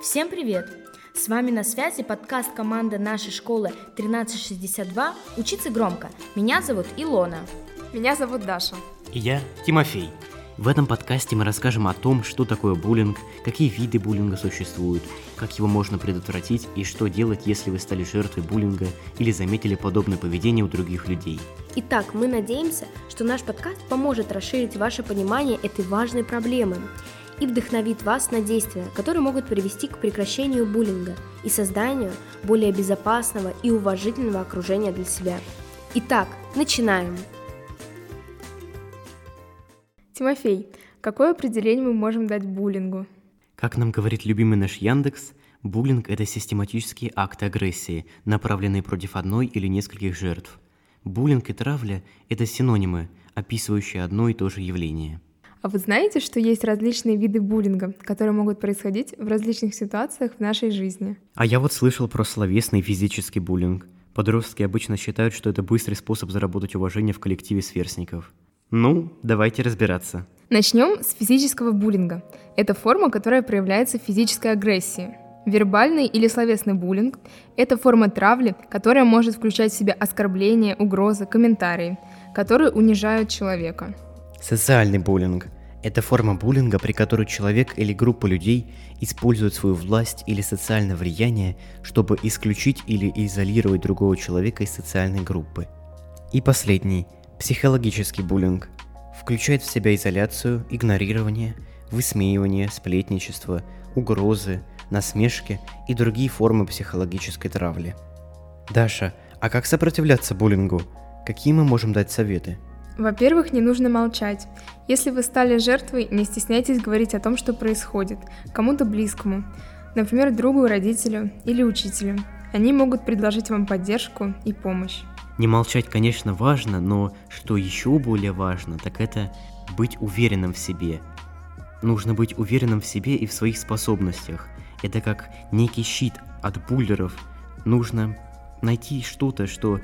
Всем привет! С вами на связи подкаст команды нашей школы 1362 «Учиться громко». Меня зовут Илона. Меня зовут Даша. И я Тимофей. В этом подкасте мы расскажем о том, что такое буллинг, какие виды буллинга существуют, как его можно предотвратить и что делать, если вы стали жертвой буллинга или заметили подобное поведение у других людей. Итак, мы надеемся, что наш подкаст поможет расширить ваше понимание этой важной проблемы и вдохновит вас на действия, которые могут привести к прекращению буллинга и созданию более безопасного и уважительного окружения для себя. Итак, начинаем! Тимофей, какое определение мы можем дать буллингу? Как нам говорит любимый наш Яндекс, буллинг – это систематические акты агрессии, направленные против одной или нескольких жертв. Буллинг и травля – это синонимы, описывающие одно и то же явление – а вы знаете, что есть различные виды буллинга, которые могут происходить в различных ситуациях в нашей жизни? А я вот слышал про словесный физический буллинг. Подростки обычно считают, что это быстрый способ заработать уважение в коллективе сверстников. Ну, давайте разбираться. Начнем с физического буллинга. Это форма, которая проявляется в физической агрессии. Вербальный или словесный буллинг – это форма травли, которая может включать в себя оскорбления, угрозы, комментарии, которые унижают человека. Социальный буллинг – это форма буллинга, при которой человек или группа людей используют свою власть или социальное влияние, чтобы исключить или изолировать другого человека из социальной группы. И последний – психологический буллинг – включает в себя изоляцию, игнорирование, высмеивание, сплетничество, угрозы, насмешки и другие формы психологической травли. Даша, а как сопротивляться буллингу? Какие мы можем дать советы? Во-первых, не нужно молчать. Если вы стали жертвой, не стесняйтесь говорить о том, что происходит, кому-то близкому, например, другу, родителю или учителю. Они могут предложить вам поддержку и помощь. Не молчать, конечно, важно, но что еще более важно, так это быть уверенным в себе. Нужно быть уверенным в себе и в своих способностях. Это как некий щит от буллеров. Нужно найти что-то, что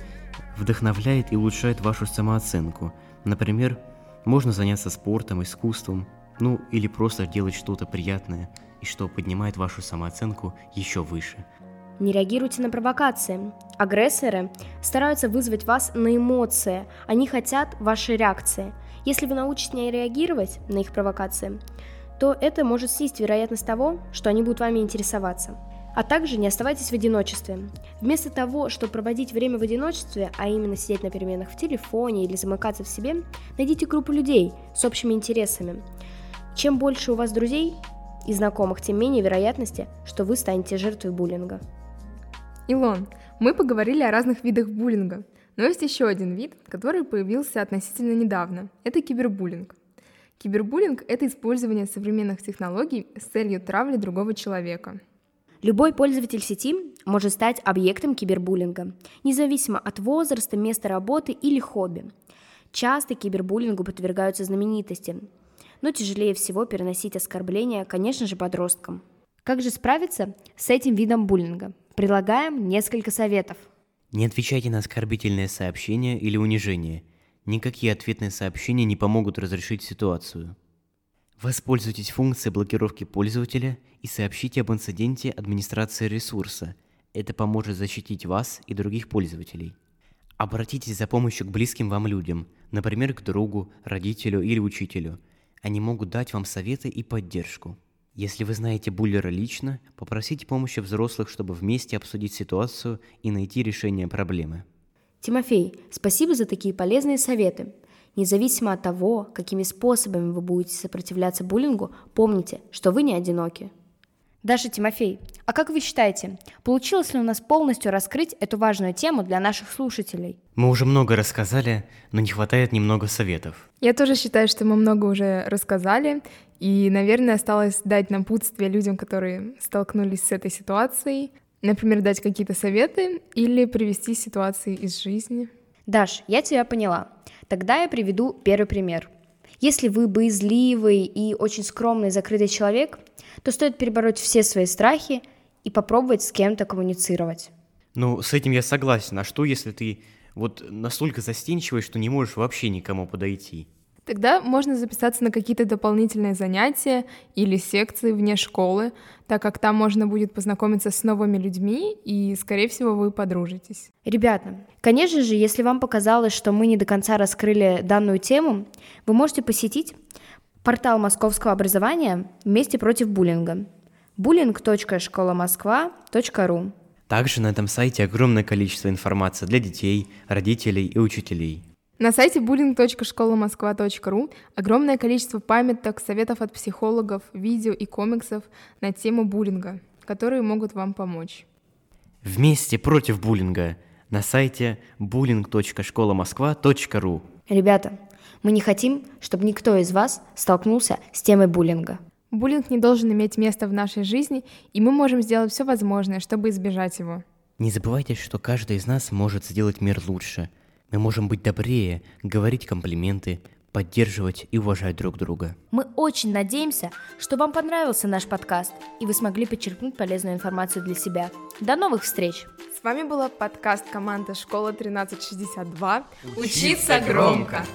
вдохновляет и улучшает вашу самооценку – Например, можно заняться спортом, искусством, ну или просто делать что-то приятное и что поднимает вашу самооценку еще выше. Не реагируйте на провокации. Агрессоры стараются вызвать вас на эмоции, они хотят вашей реакции. Если вы научитесь не реагировать на их провокации, то это может снизить вероятность того, что они будут вами интересоваться. А также не оставайтесь в одиночестве. Вместо того, чтобы проводить время в одиночестве, а именно сидеть на переменах в телефоне или замыкаться в себе, найдите группу людей с общими интересами. Чем больше у вас друзей и знакомых, тем менее вероятности, что вы станете жертвой буллинга. Илон, мы поговорили о разных видах буллинга, но есть еще один вид, который появился относительно недавно. Это кибербуллинг. Кибербуллинг – это использование современных технологий с целью травли другого человека – Любой пользователь сети может стать объектом кибербуллинга, независимо от возраста, места работы или хобби. Часто кибербуллингу подвергаются знаменитости, но тяжелее всего переносить оскорбления, конечно же, подросткам. Как же справиться с этим видом буллинга? Предлагаем несколько советов. Не отвечайте на оскорбительные сообщения или унижение. Никакие ответные сообщения не помогут разрешить ситуацию. Воспользуйтесь функцией блокировки пользователя и сообщите об инциденте администрации ресурса. Это поможет защитить вас и других пользователей. Обратитесь за помощью к близким вам людям, например, к другу, родителю или учителю. Они могут дать вам советы и поддержку. Если вы знаете буллера лично, попросите помощи взрослых, чтобы вместе обсудить ситуацию и найти решение проблемы. Тимофей, спасибо за такие полезные советы. Независимо от того, какими способами вы будете сопротивляться буллингу, помните, что вы не одиноки. Даша Тимофей, а как вы считаете, получилось ли у нас полностью раскрыть эту важную тему для наших слушателей? Мы уже много рассказали, но не хватает немного советов. Я тоже считаю, что мы много уже рассказали, и, наверное, осталось дать напутствие людям, которые столкнулись с этой ситуацией, например, дать какие-то советы или привести ситуации из жизни. Даш, я тебя поняла. Тогда я приведу первый пример. Если вы боязливый и очень скромный закрытый человек, то стоит перебороть все свои страхи и попробовать с кем-то коммуницировать. Ну, с этим я согласен. А что, если ты вот настолько застенчивый, что не можешь вообще никому подойти? Тогда можно записаться на какие-то дополнительные занятия или секции вне школы, так как там можно будет познакомиться с новыми людьми и, скорее всего, вы подружитесь. Ребята, конечно же, если вам показалось, что мы не до конца раскрыли данную тему, вы можете посетить портал московского образования «Вместе против буллинга» bullying.школамосква.ру Также на этом сайте огромное количество информации для детей, родителей и учителей. На сайте bullying.школамосква.ру огромное количество памяток, советов от психологов, видео и комиксов на тему буллинга, которые могут вам помочь. Вместе против буллинга на сайте bullying.школамосква.ру Ребята, мы не хотим, чтобы никто из вас столкнулся с темой буллинга. Буллинг не должен иметь места в нашей жизни, и мы можем сделать все возможное, чтобы избежать его. Не забывайте, что каждый из нас может сделать мир лучше. Мы можем быть добрее, говорить комплименты, поддерживать и уважать друг друга. Мы очень надеемся, что вам понравился наш подкаст, и вы смогли подчеркнуть полезную информацию для себя. До новых встреч! С вами была подкаст команда «Школа 1362». Учиться громко!